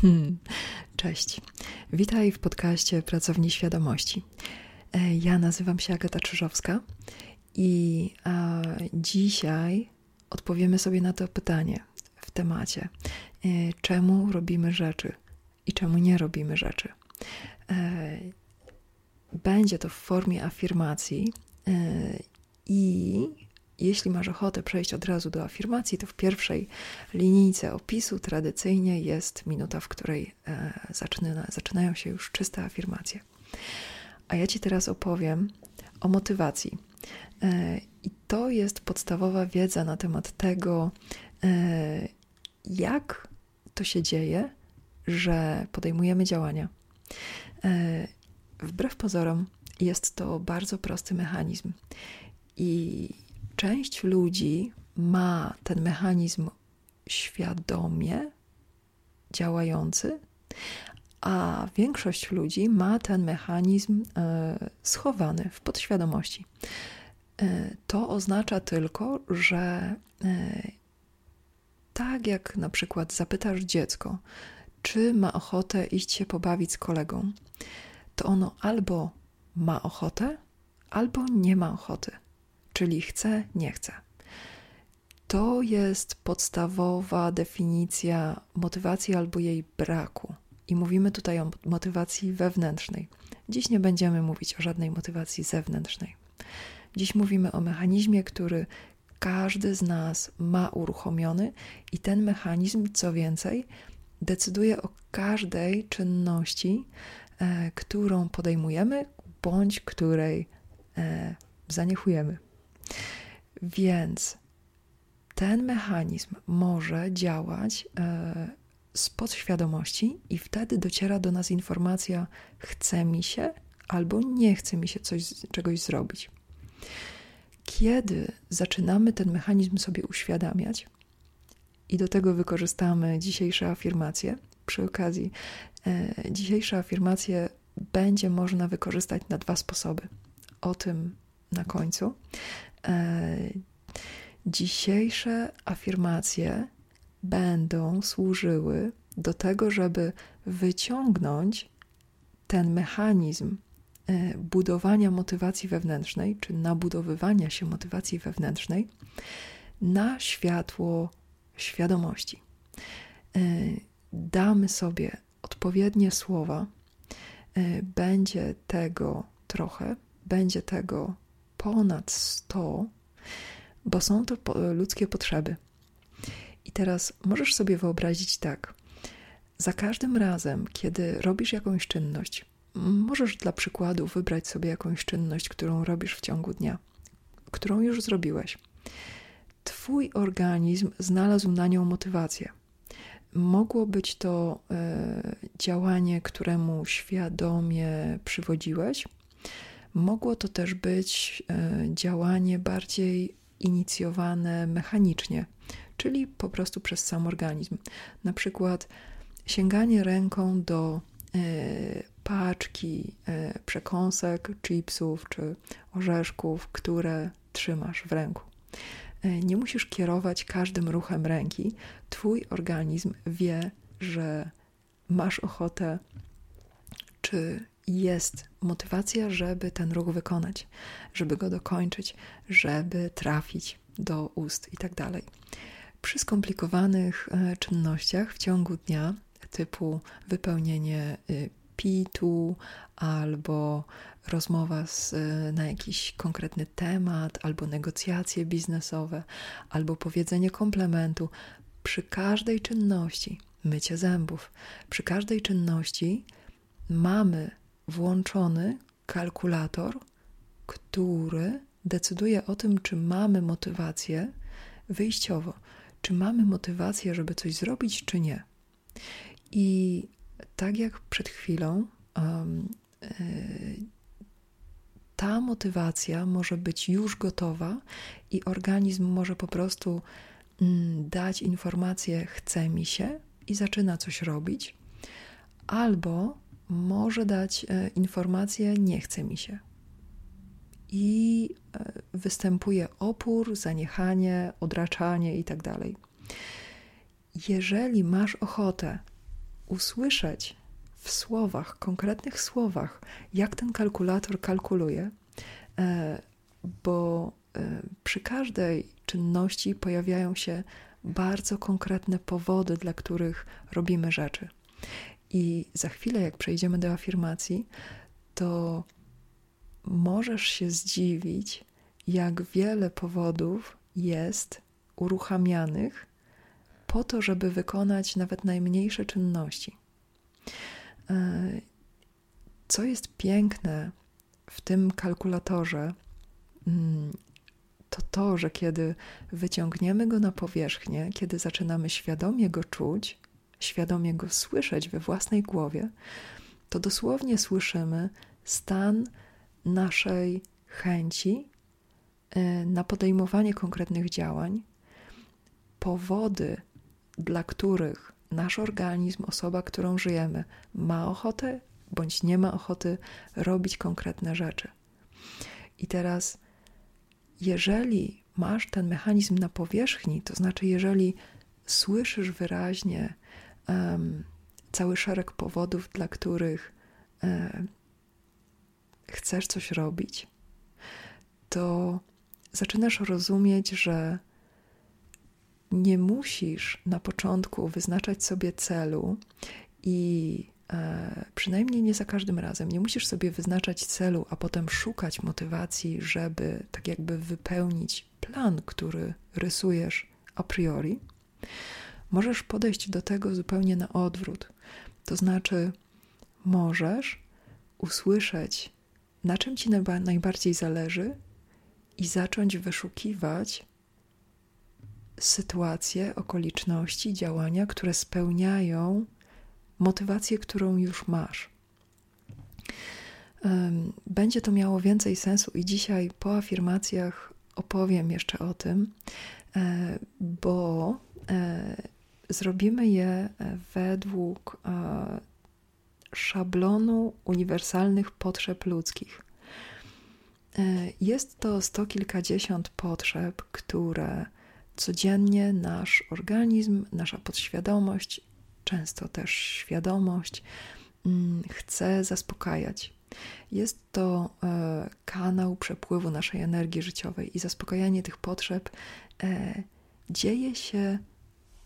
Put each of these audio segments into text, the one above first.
Hmm. Cześć. Witaj w podcaście Pracowni Świadomości. E, ja nazywam się Agata Czyżowska i a, dzisiaj odpowiemy sobie na to pytanie w temacie, e, czemu robimy rzeczy i czemu nie robimy rzeczy. E, będzie to w formie afirmacji i jeśli masz ochotę przejść od razu do afirmacji, to w pierwszej linijce opisu tradycyjnie jest minuta, w której e, zaczyna, zaczynają się już czyste afirmacje. A ja Ci teraz opowiem o motywacji. E, I to jest podstawowa wiedza na temat tego, e, jak to się dzieje, że podejmujemy działania. Wbrew pozorom, jest to bardzo prosty mechanizm. I część ludzi ma ten mechanizm świadomie działający, a większość ludzi ma ten mechanizm e, schowany w podświadomości. E, to oznacza tylko, że e, tak jak na przykład zapytasz dziecko, czy ma ochotę iść się pobawić z kolegą, to ono albo ma ochotę, albo nie ma ochoty czyli chce, nie chce. To jest podstawowa definicja motywacji albo jej braku. I mówimy tutaj o motywacji wewnętrznej. Dziś nie będziemy mówić o żadnej motywacji zewnętrznej. Dziś mówimy o mechanizmie, który każdy z nas ma uruchomiony, i ten mechanizm, co więcej, decyduje o każdej czynności, e, którą podejmujemy, bądź której e, zaniechujemy. Więc ten mechanizm może działać e, z podświadomości, i wtedy dociera do nas informacja: chce mi się albo nie chce mi się coś, czegoś zrobić. Kiedy zaczynamy ten mechanizm sobie uświadamiać, i do tego wykorzystamy dzisiejsze afirmacje, przy okazji, e, dzisiejsze afirmacje będzie można wykorzystać na dwa sposoby. O tym na końcu. E, dzisiejsze afirmacje będą służyły do tego, żeby wyciągnąć ten mechanizm e, budowania motywacji wewnętrznej, czy nabudowywania się motywacji wewnętrznej na światło świadomości. E, damy sobie odpowiednie słowa, będzie tego trochę, będzie tego ponad 100, bo są to ludzkie potrzeby. I teraz możesz sobie wyobrazić tak. Za każdym razem, kiedy robisz jakąś czynność, możesz dla przykładu wybrać sobie jakąś czynność, którą robisz w ciągu dnia, którą już zrobiłeś. Twój organizm znalazł na nią motywację. Mogło być to e, działanie, któremu świadomie przywodziłeś, Mogło to też być e, działanie bardziej inicjowane mechanicznie, czyli po prostu przez sam organizm. Na przykład sięganie ręką do e, paczki e, przekąsek, chipsów czy orzeszków, które trzymasz w ręku. Nie musisz kierować każdym ruchem ręki. Twój organizm wie, że masz ochotę czy jest motywacja, żeby ten ruch wykonać, żeby go dokończyć, żeby trafić do ust i tak dalej. Przy skomplikowanych e, czynnościach w ciągu dnia, typu wypełnienie y, PIT-u albo rozmowa z, e, na jakiś konkretny temat, albo negocjacje biznesowe, albo powiedzenie komplementu, przy każdej czynności, mycie zębów, przy każdej czynności mamy włączony kalkulator, który decyduje o tym, czy mamy motywację wyjściowo, czy mamy motywację, żeby coś zrobić, czy nie. I tak jak przed chwilą, um, ta motywacja może być już gotowa i organizm może po prostu mm, dać informację: chce mi się i zaczyna coś robić, albo może dać e, informację: nie chce mi się. I e, występuje opór, zaniechanie, odraczanie itd. Tak Jeżeli masz ochotę usłyszeć w słowach, konkretnych słowach, jak ten kalkulator kalkuluje, e, bo przy każdej czynności pojawiają się bardzo konkretne powody, dla których robimy rzeczy. I za chwilę, jak przejdziemy do afirmacji, to możesz się zdziwić, jak wiele powodów jest uruchamianych po to, żeby wykonać nawet najmniejsze czynności. E, co jest piękne w tym kalkulatorze, mm, to to, że kiedy wyciągniemy go na powierzchnię, kiedy zaczynamy świadomie go czuć, świadomie go słyszeć we własnej głowie, to dosłownie słyszymy stan naszej chęci e, na podejmowanie konkretnych działań, powody, dla których nasz organizm, osoba, którą żyjemy, ma ochotę bądź nie ma ochoty robić konkretne rzeczy. I teraz, jeżeli masz ten mechanizm na powierzchni, to znaczy, jeżeli słyszysz wyraźnie um, cały szereg powodów, dla których um, chcesz coś robić, to zaczynasz rozumieć, że nie musisz na początku wyznaczać sobie celu i e, przynajmniej nie za każdym razem, nie musisz sobie wyznaczać celu, a potem szukać motywacji, żeby tak jakby wypełnić plan, który rysujesz a priori. Możesz podejść do tego zupełnie na odwrót. To znaczy, możesz usłyszeć, na czym ci najbardziej zależy, i zacząć wyszukiwać sytuacje, okoliczności, działania, które spełniają motywację, którą już masz. Będzie to miało więcej sensu, i dzisiaj po afirmacjach opowiem jeszcze o tym, e, bo e, zrobimy je według e, szablonu uniwersalnych potrzeb ludzkich. Jest to sto kilkadziesiąt potrzeb, które codziennie nasz organizm, nasza podświadomość, często też świadomość, mm, chce zaspokajać. Jest to e, kanał przepływu naszej energii życiowej i zaspokajanie tych potrzeb e, dzieje się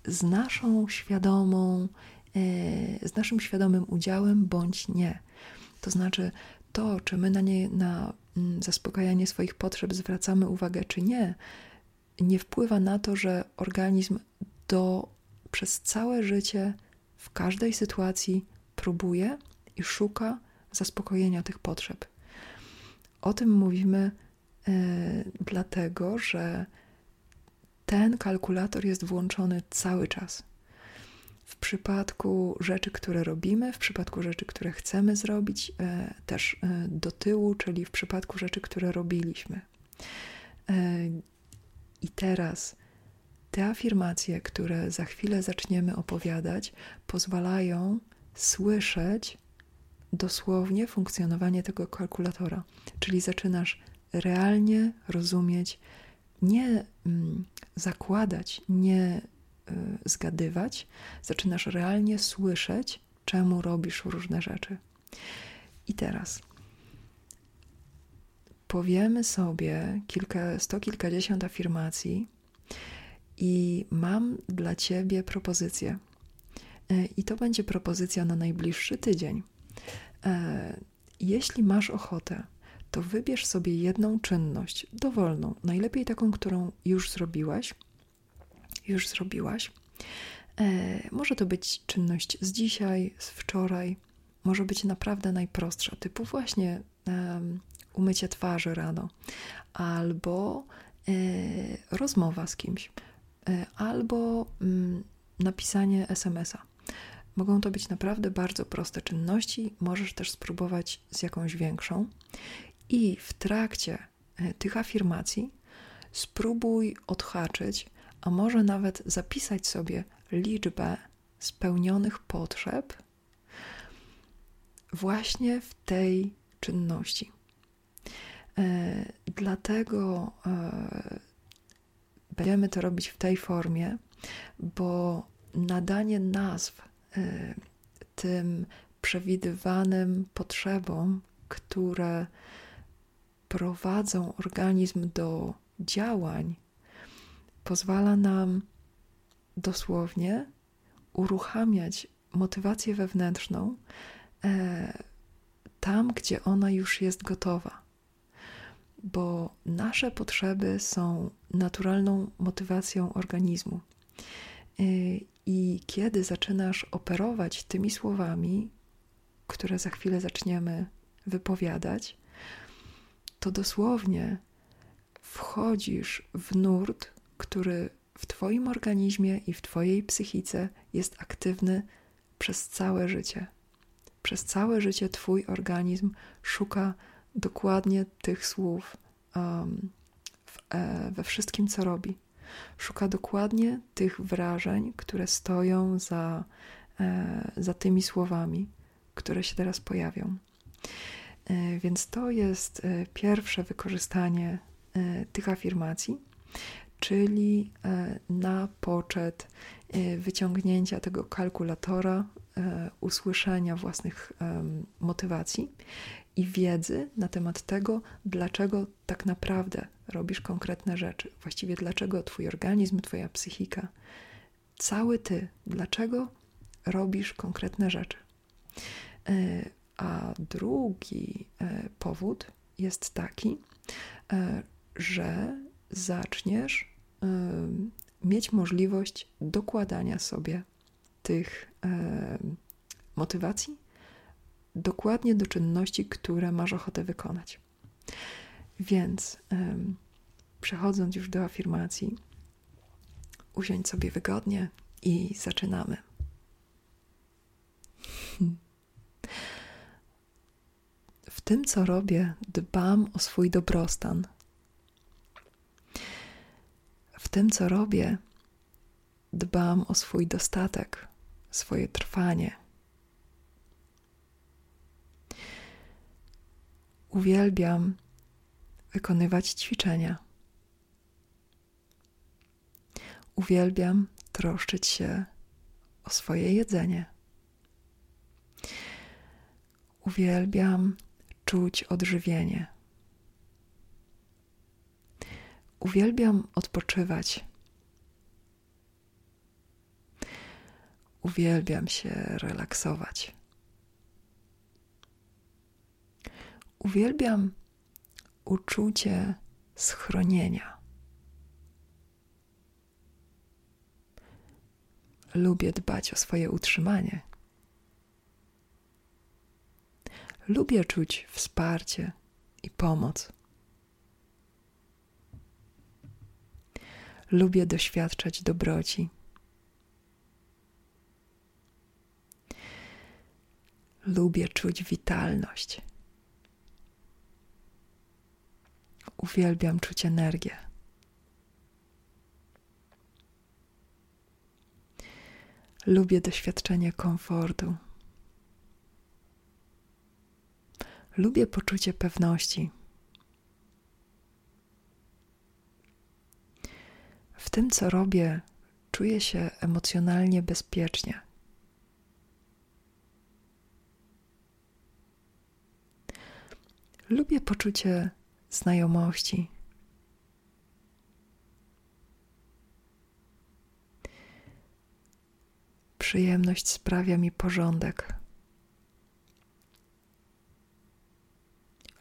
z naszą świadomą, e, z naszym świadomym udziałem bądź nie. To znaczy, to, czy my na, nie, na mm, zaspokajanie swoich potrzeb zwracamy uwagę, czy nie, nie wpływa na to, że organizm do, przez całe życie, w każdej sytuacji próbuje i szuka zaspokojenia tych potrzeb. O tym mówimy y, dlatego, że ten kalkulator jest włączony cały czas. W przypadku rzeczy, które robimy, w przypadku rzeczy, które chcemy zrobić, y, też y, do tyłu, czyli w przypadku rzeczy, które robiliśmy. I teraz te afirmacje, które za chwilę zaczniemy opowiadać, pozwalają słyszeć dosłownie funkcjonowanie tego kalkulatora. Czyli zaczynasz realnie rozumieć, nie mm, zakładać, nie y, zgadywać, zaczynasz realnie słyszeć, czemu robisz różne rzeczy. I teraz powiemy sobie kilka, sto kilkadziesiąt afirmacji i mam dla Ciebie propozycję. E, I to będzie propozycja na najbliższy tydzień. E, jeśli masz ochotę, to wybierz sobie jedną czynność dowolną, najlepiej taką, którą już zrobiłaś. Już zrobiłaś. E, może to być czynność z dzisiaj, z wczoraj, może być naprawdę najprostsza, typu właśnie umycie twarzy rano, albo e, rozmowa z kimś, e, albo mm, napisanie SMS-a. Mogą to być naprawdę bardzo proste czynności, możesz też spróbować z jakąś większą. I w trakcie e, tych afirmacji spróbuj odhaczyć, a może nawet zapisać sobie liczbę spełnionych potrzeb właśnie w tej czynności. E, dlatego e, będziemy to robić w tej formie, bo nadanie nazw tym przewidywanym potrzebom, które prowadzą organizm do działań, pozwala nam dosłownie uruchamiać motywację wewnętrzną e, tam, gdzie ona już jest gotowa. Bo nasze potrzeby są naturalną motywacją organizmu. E, I kiedy zaczynasz operować tymi słowami, które za chwilę zaczniemy wypowiadać, to dosłownie wchodzisz w nurt, który w Twoim organizmie i w Twojej psychice jest aktywny przez całe życie. Przez całe życie Twój organizm szuka dokładnie tych słów um, w, e, we wszystkim, co robi. Szuka dokładnie tych wrażeń, które stoją za, e, za tymi słowami, które się teraz pojawią. E, więc to jest e, pierwsze wykorzystanie e, tych afirmacji, czyli na poczet wyciągnięcia tego kalkulatora, usłyszenia własnych motywacji i wiedzy na temat tego, dlaczego tak naprawdę robisz konkretne rzeczy. Właściwie dlaczego Twój organizm, Twoja psychika, cały Ty, dlaczego robisz konkretne rzeczy. A drugi e, powód jest taki, e, że zaczniesz e, mieć możliwość dokładania sobie tych motywacji dokładnie do czynności, które masz ochotę wykonać. Więc przechodząc już do afirmacji, usiądź sobie wygodnie i zaczynamy. W tym, co robię, dbam o swój dobrostan. W tym, co robię, dbam o swój dostatek, swoje trwanie. Uwielbiam wykonywać ćwiczenia. Uwielbiam troszczyć się o swoje jedzenie. Uwielbiam czuć odżywienie. Uwielbiam odpoczywać. Uwielbiam się relaksować. Uwielbiam uczucie schronienia. Lubię dbać o swoje utrzymanie. Lubię czuć wsparcie i pomoc. Lubię doświadczać dobroci. Lubię czuć witalność. Uwielbiam czuć energię. Lubię doświadczenie komfortu. Lubię poczucie pewności. W tym, co robię, czuję się emocjonalnie bezpiecznie. Lubię poczucie znajomości. Przyjemność sprawia mi porządek.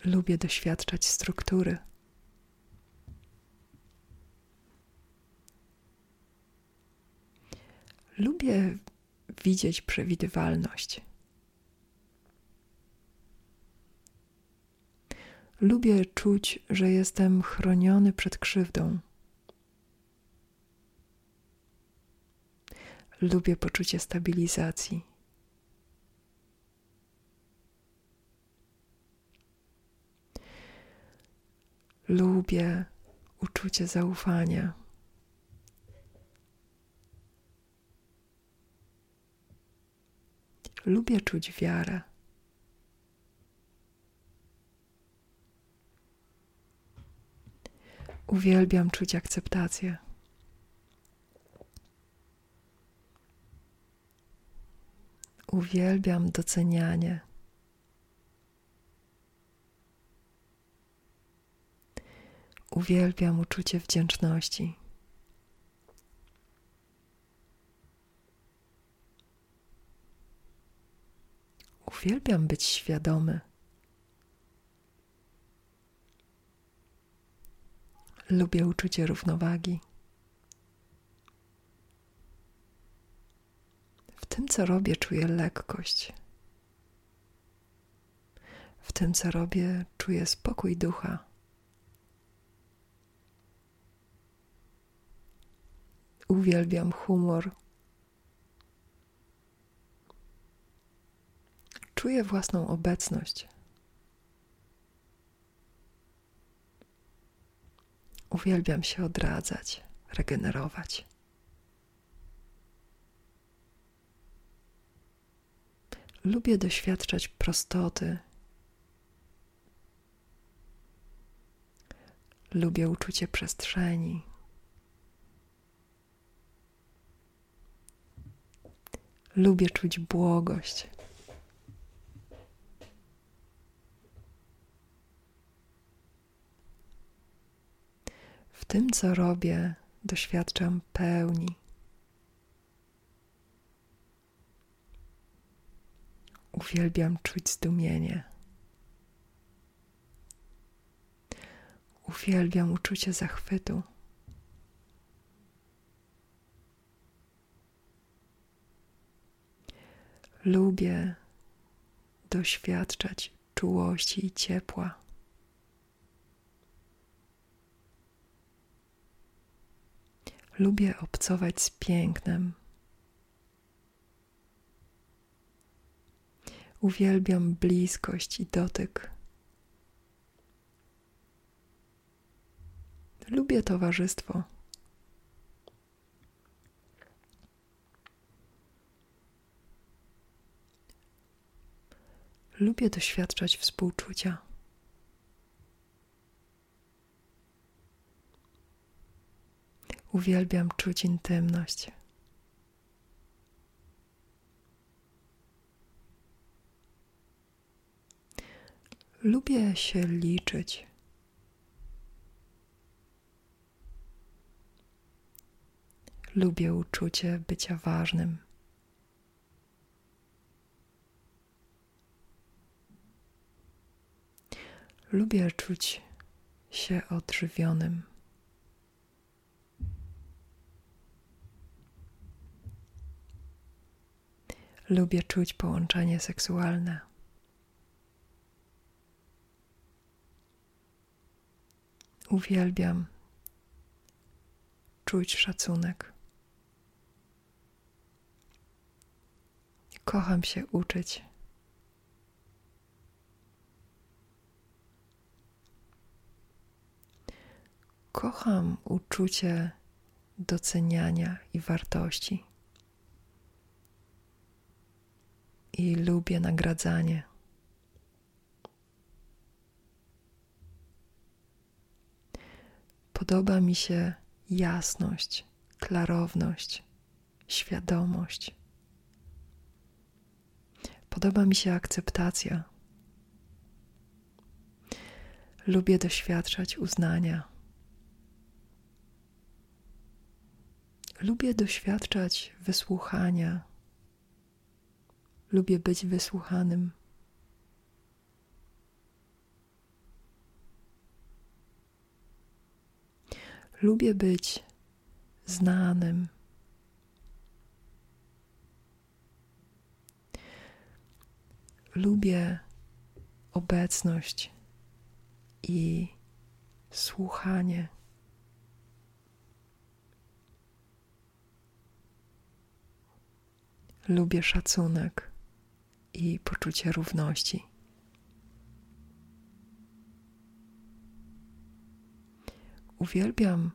Lubię doświadczać struktury. Lubię widzieć przewidywalność. Lubię czuć, że jestem chroniony przed krzywdą. Lubię poczucie stabilizacji. Lubię uczucie zaufania. Lubię czuć wiarę. Uwielbiam czuć akceptację. Uwielbiam docenianie. Uwielbiam uczucie wdzięczności. Uwielbiam być świadomy. Lubię uczucie równowagi. W tym, co robię, czuję lekkość. W tym, co robię, czuję spokój ducha. Uwielbiam humor. Czuję własną obecność. Uwielbiam się odradzać, regenerować. Lubię doświadczać prostoty. Lubię uczucie przestrzeni. Lubię czuć błogość. W tym, co robię, doświadczam pełni. Uwielbiam czuć zdumienie. Uwielbiam uczucie zachwytu. Lubię doświadczać czułości i ciepła. Lubię obcować z pięknem. Uwielbiam bliskość i dotyk. Lubię towarzystwo. Lubię doświadczać współczucia. Uwielbiam czuć intymność. Lubię się liczyć. Lubię uczucie bycia ważnym. Lubię czuć się odżywionym. Lubię czuć połączenie seksualne. Uwielbiam czuć szacunek. Kocham się uczyć. Kocham uczucie doceniania i wartości. i lubię nagradzanie. Podoba mi się jasność, klarowność, świadomość. Podoba mi się akceptacja. Lubię doświadczać uznania. Lubię doświadczać wysłuchania Lubię być wysłuchanym. Lubię być znanym. Lubię obecność i słuchanie. Lubię szacunek i poczucie równości. Uwielbiam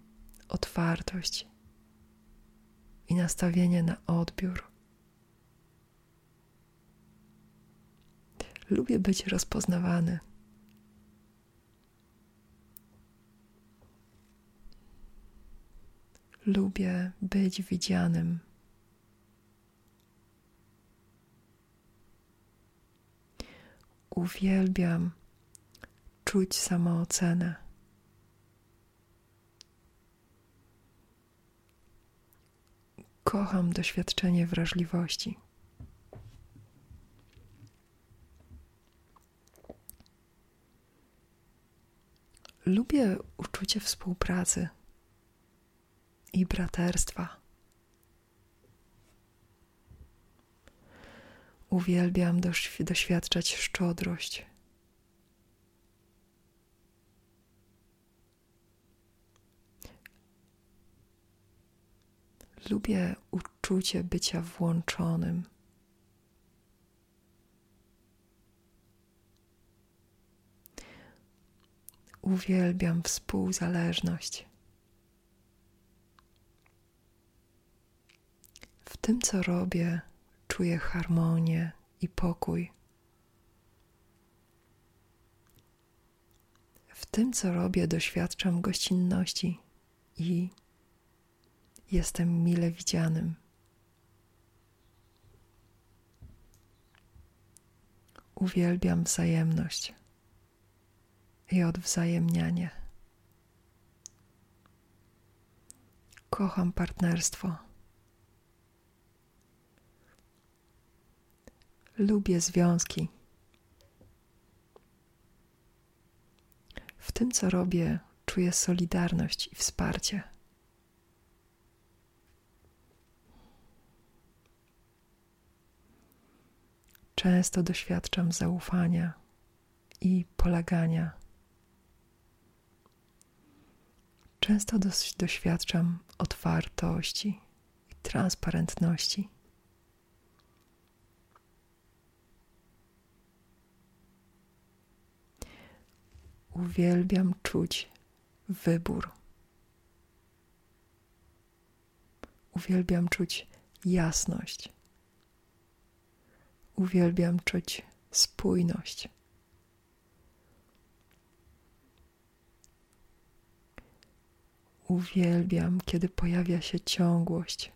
otwartość i nastawienie na odbiór. Lubię być rozpoznawany. Lubię być widzianym. Uwielbiam czuć samoocenę. Kocham doświadczenie wrażliwości. Lubię uczucie współpracy i braterstwa. Uwielbiam doświadczać szczodrość. Lubię uczucie bycia włączonym. Uwielbiam współzależność. W tym, co robię, czuję harmonię i pokój. W tym, co robię, doświadczam gościnności i jestem mile widzianym. Uwielbiam wzajemność i odwzajemnianie. Kocham partnerstwo. Lubię związki. W tym, co robię, czuję solidarność i wsparcie. Często doświadczam zaufania i polegania. Często doświadczam otwartości i transparentności. Uwielbiam czuć wybór. Uwielbiam czuć jasność. Uwielbiam czuć spójność. Uwielbiam, kiedy pojawia się ciągłość.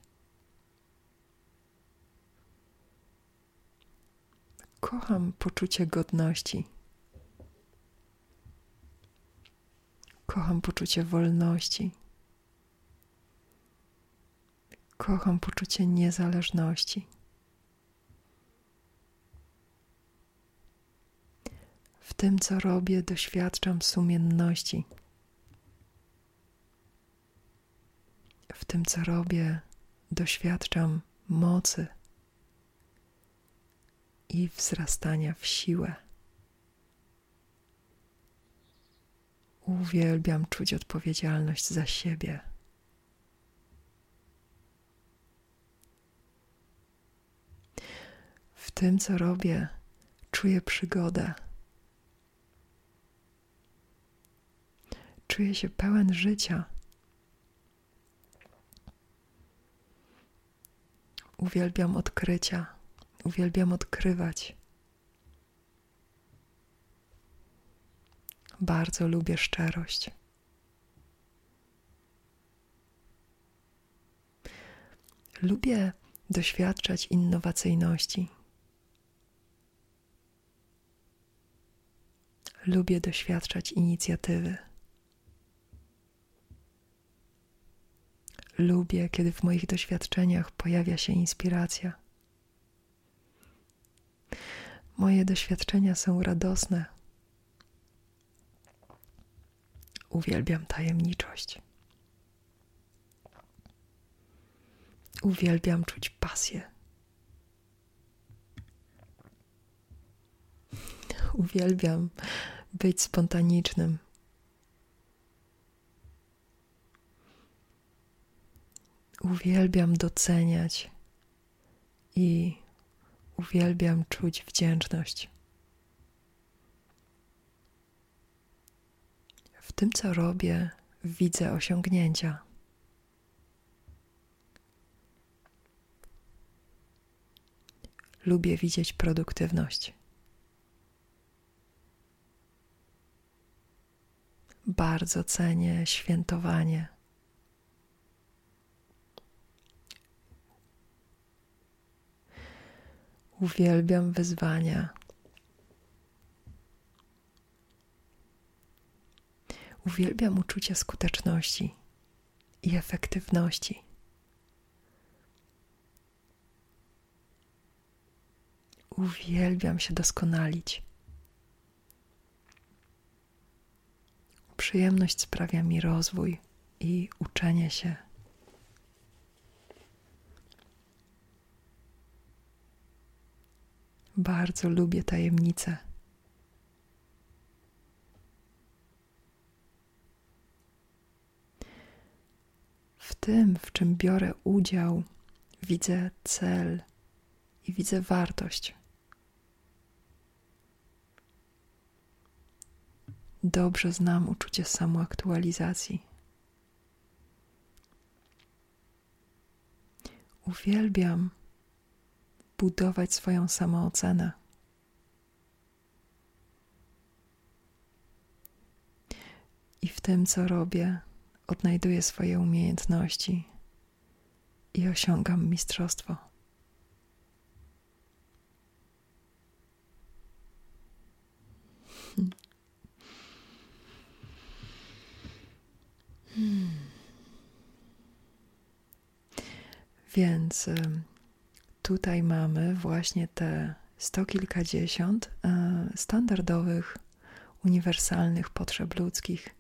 Kocham poczucie godności. Kocham poczucie wolności. Kocham poczucie niezależności. W tym, co robię, doświadczam sumienności. W tym, co robię, doświadczam mocy i wzrastania w siłę. Uwielbiam czuć odpowiedzialność za siebie. W tym, co robię, czuję przygodę. Czuję się pełen życia. Uwielbiam odkrycia, uwielbiam odkrywać. Bardzo lubię szczerość. Lubię doświadczać innowacyjności. Lubię doświadczać inicjatywy. Lubię, kiedy w moich doświadczeniach pojawia się inspiracja. Moje doświadczenia są radosne. Uwielbiam tajemniczość. Uwielbiam czuć pasję. Uwielbiam być spontanicznym. Uwielbiam doceniać i uwielbiam czuć wdzięczność. W tym, co robię, widzę osiągnięcia. Lubię widzieć produktywność. Bardzo cenię świętowanie. Uwielbiam wyzwania Uwielbiam uczucie skuteczności i efektywności. Uwielbiam się doskonalić. Przyjemność sprawia mi rozwój i uczenie się. Bardzo lubię tajemnice. W tym, w czym biorę udział, widzę cel i widzę wartość. Dobrze znam uczucie samoaktualizacji. Uwielbiam budować swoją samoocenę. I w tym, co robię, odnajduję swoje umiejętności i osiągam mistrzostwo. Hmm. Więc tutaj mamy właśnie te sto kilkadziesiąt e, standardowych, uniwersalnych potrzeb ludzkich.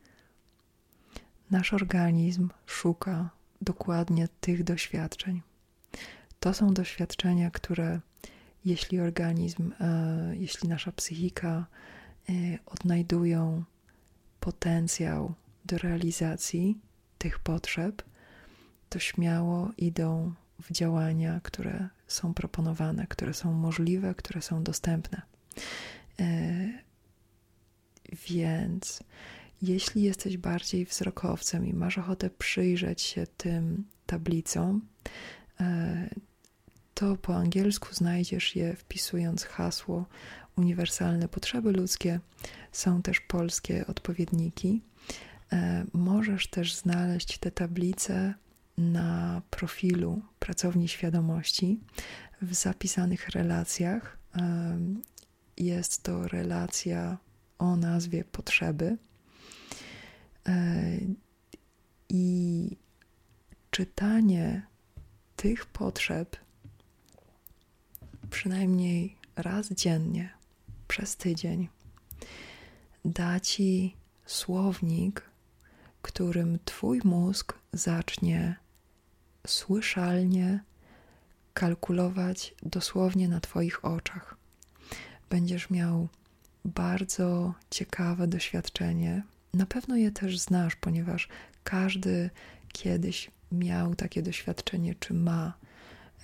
Nasz organizm szuka dokładnie tych doświadczeń. To są doświadczenia, które jeśli organizm, e, jeśli nasza psychika e, odnajdują potencjał do realizacji tych potrzeb, to śmiało idą w działania, które są proponowane, które są możliwe, które są dostępne. E, więc jeśli jesteś bardziej wzrokowcem i masz ochotę przyjrzeć się tym tablicom, e, to po angielsku znajdziesz je wpisując hasło uniwersalne potrzeby ludzkie. Są też polskie odpowiedniki. E, możesz też znaleźć te tablice na profilu Pracowni Świadomości w zapisanych relacjach. E, jest to relacja o nazwie Potrzeby. E, I czytanie tych potrzeb przynajmniej raz dziennie przez tydzień da ci słownik którym Twój mózg zacznie słyszalnie kalkulować dosłownie na Twoich oczach. Będziesz miał bardzo ciekawe doświadczenie. Na pewno je też znasz, ponieważ każdy kiedyś miał takie doświadczenie, czy ma.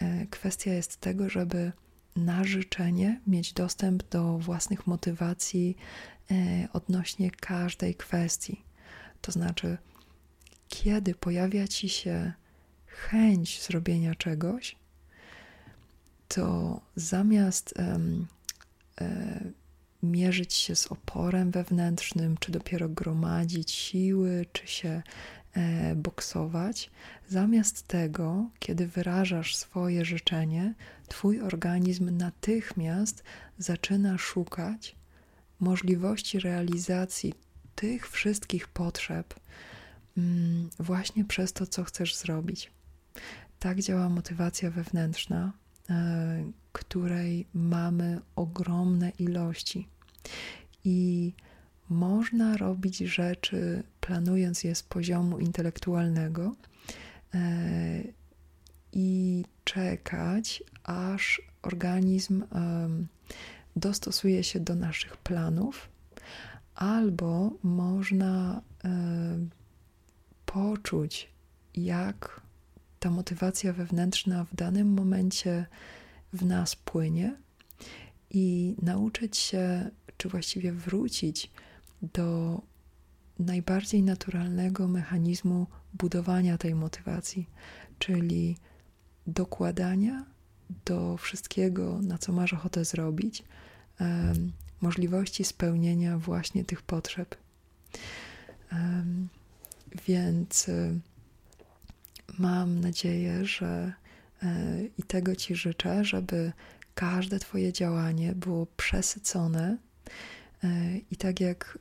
E, kwestia jest tego, żeby na życzenie mieć dostęp do własnych motywacji e, odnośnie każdej kwestii. To znaczy, kiedy pojawia ci się chęć zrobienia czegoś, to zamiast um, e, mierzyć się z oporem wewnętrznym, czy dopiero gromadzić siły, czy się e, boksować, zamiast tego, kiedy wyrażasz swoje życzenie, twój organizm natychmiast zaczyna szukać możliwości realizacji tych wszystkich potrzeb mm, właśnie przez to, co chcesz zrobić. Tak działa motywacja wewnętrzna, e, której mamy ogromne ilości. I można robić rzeczy, planując je z poziomu intelektualnego e, i czekać, aż organizm dostosuje się do naszych planów albo można y, poczuć, jak ta motywacja wewnętrzna w danym momencie w nas płynie i nauczyć się, czy właściwie wrócić do najbardziej naturalnego mechanizmu budowania tej motywacji, czyli dokładania do wszystkiego, na co masz ochotę zrobić, możliwości spełnienia właśnie tych potrzeb. Więc y, mam nadzieję, że y, i tego Ci życzę, żeby każde Twoje działanie było przesycone i tak jak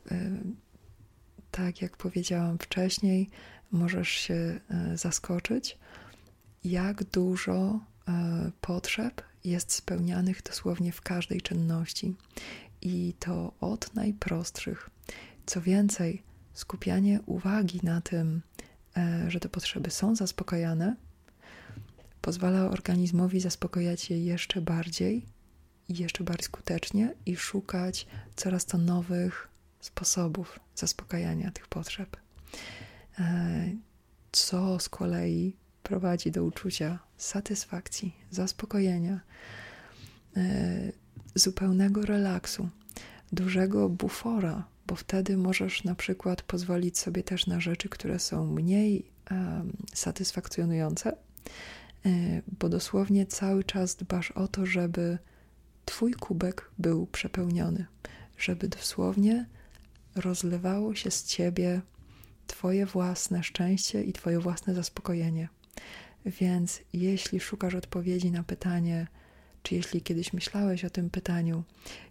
tak jak powiedziałam wcześniej, możesz się e, zaskoczyć, jak dużo e, potrzeb jest spełnianych dosłownie w każdej czynności. I to od najprostszych. Co więcej, skupianie uwagi na tym, e, że te potrzeby są zaspokajane, pozwala organizmowi zaspokojać je jeszcze bardziej jeszcze bardziej skutecznie i szukać coraz to nowych sposobów zaspokajania tych potrzeb. E, co z kolei prowadzi do uczucia satysfakcji, zaspokojenia, e, zupełnego relaksu, dużego bufora, bo wtedy możesz na przykład pozwolić sobie też na rzeczy, które są mniej satysfakcjonujące, e, bo dosłownie cały czas dbasz o to, żeby Twój kubek był przepełniony, żeby dosłownie rozlewało się z Ciebie Twoje własne szczęście i Twoje własne zaspokojenie. Więc jeśli szukasz odpowiedzi na pytanie, czy jeśli kiedyś myślałeś o tym pytaniu,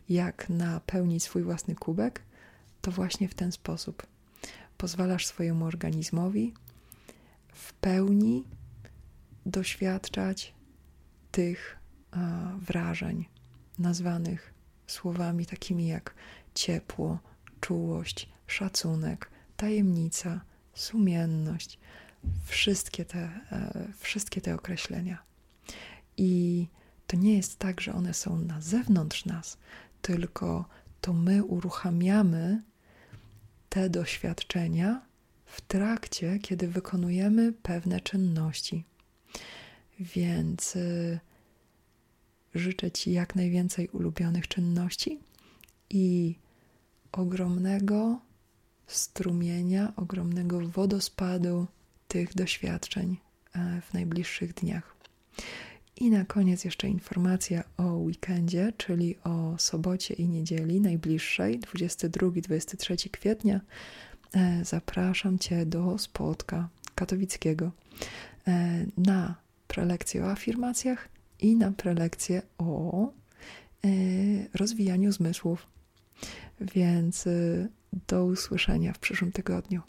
jak napełnić swój własny kubek, to właśnie w ten sposób pozwalasz swojemu organizmowi w pełni doświadczać tych a, wrażeń, nazwanych słowami takimi jak ciepło, czułość, szacunek, tajemnica, sumienność, wszystkie te, e, wszystkie te określenia. I to nie jest tak, że one są na zewnątrz nas, tylko to my uruchamiamy te doświadczenia w trakcie, kiedy wykonujemy pewne czynności. Więc y, życzę Ci jak najwięcej ulubionych czynności i ogromnego strumienia, ogromnego wodospadu tych doświadczeń e, w najbliższych dniach. I na koniec jeszcze informacja o weekendzie, czyli o sobocie i niedzieli najbliższej, 22-23 kwietnia. E, zapraszam Cię do spotka katowickiego e, na prelekcję o afirmacjach i na prelekcję o rozwijaniu zmysłów. Więc do usłyszenia w przyszłym tygodniu.